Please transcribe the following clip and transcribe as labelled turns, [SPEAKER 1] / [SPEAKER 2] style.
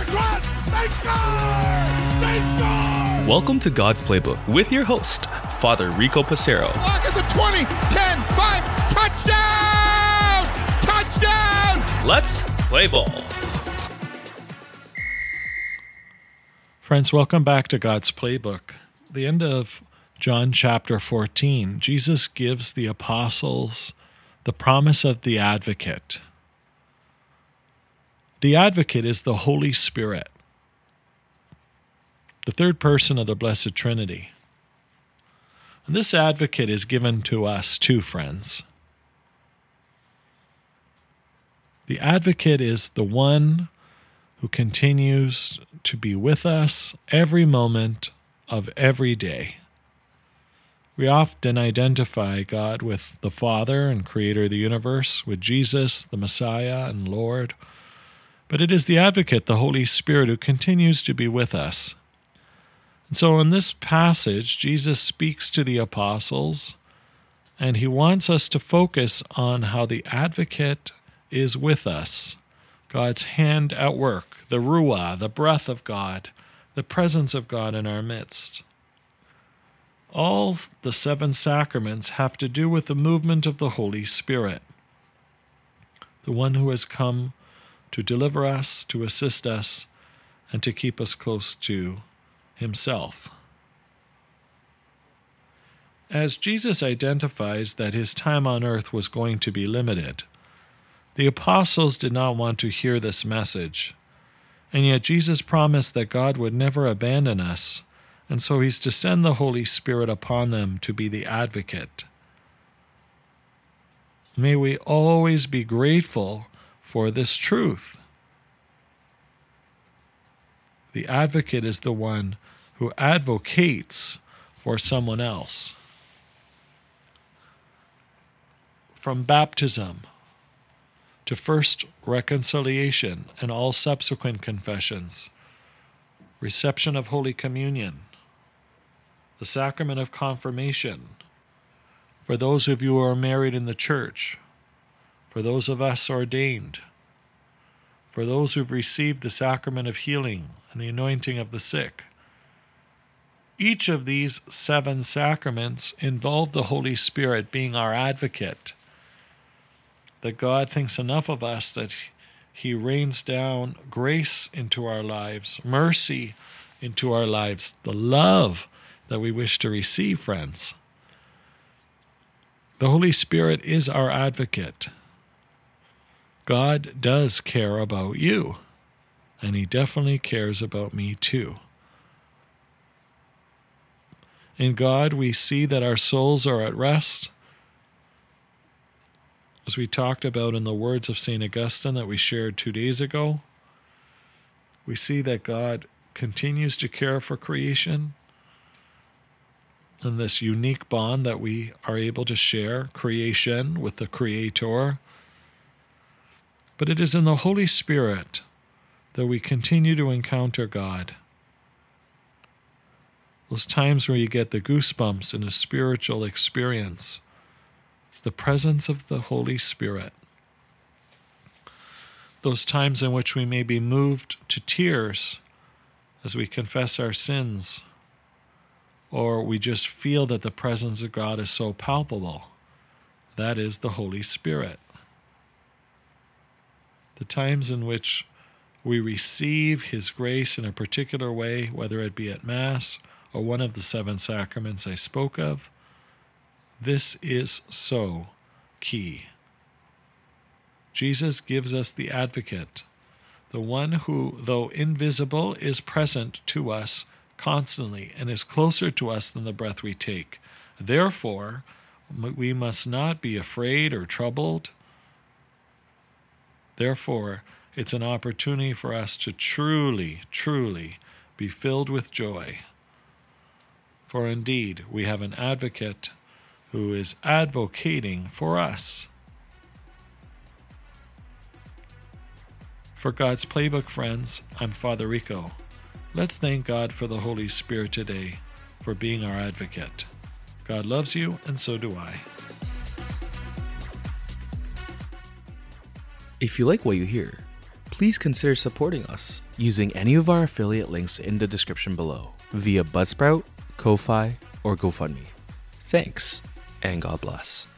[SPEAKER 1] across. They score! They score!
[SPEAKER 2] Welcome to God's Playbook with your host, Father Rico Passero.
[SPEAKER 1] Clock is at 20, 10, 5, touchdown! Touchdown!
[SPEAKER 2] Let's play ball.
[SPEAKER 3] Friends, welcome back to God's Playbook. The end of John chapter 14, Jesus gives the apostles the promise of the advocate. The advocate is the Holy Spirit, the third person of the Blessed Trinity. And this advocate is given to us too, friends. The advocate is the one who continues to be with us every moment of every day. We often identify God with the Father and Creator of the universe, with Jesus, the Messiah and Lord. But it is the Advocate, the Holy Spirit, who continues to be with us. And so in this passage, Jesus speaks to the apostles, and he wants us to focus on how the Advocate is with us. God's hand at work, the Ruah, the breath of God, the presence of God in our midst. All the seven sacraments have to do with the movement of the Holy Spirit, the one who has come to deliver us, to assist us, and to keep us close to Himself. As Jesus identifies that his time on earth was going to be limited, the apostles did not want to hear this message. And yet Jesus promised that God would never abandon us and so he's to send the Holy Spirit upon them to be the advocate. May we always be grateful for this truth. The advocate is the one who advocates for someone else. From baptism to first reconciliation and all subsequent confessions, reception of Holy Communion, the sacrament of confirmation, for those of you who are married in the church, for those of us ordained, for those who've received the sacrament of healing and the anointing of the sick. Each of these seven sacraments involve the Holy Spirit being our advocate. That God thinks enough of us that He rains down grace into our lives, mercy into our lives, the love that we wish to receive, friends. The Holy Spirit is our advocate. God does care about you, and He definitely cares about me too. In God, we see that our souls are at rest. As we talked about in the words of St. Augustine that we shared two days ago, we see that God continues to care for creation and this unique bond that we are able to share creation with the Creator. But it is in the Holy Spirit that we continue to encounter God. Those times where you get the goosebumps in a spiritual experience. It's the presence of the Holy Spirit. Those times in which we may be moved to tears as we confess our sins or we just feel that the presence of God is so palpable. That is the Holy Spirit. The times in which we receive His grace in a particular way, whether it be at Mass or one of the seven sacraments I spoke of, this is so key. Jesus gives us the advocate, the one who, though invisible, is present to us constantly and is closer to us than the breath we take. Therefore, we must not be afraid or troubled. Therefore, it's an opportunity for us to truly, truly be filled with joy. For indeed, we have an advocate who is advocating for us. For God's Playbook friends, I'm Father Rico. Let's thank God for the Holy Spirit today for being our advocate. God loves you, and so do I.
[SPEAKER 2] If you like what you hear, please consider supporting us using any of our affiliate links in the description below via Buzzsprout, Ko-Fi, or GoFundMe. Thanks, and God bless.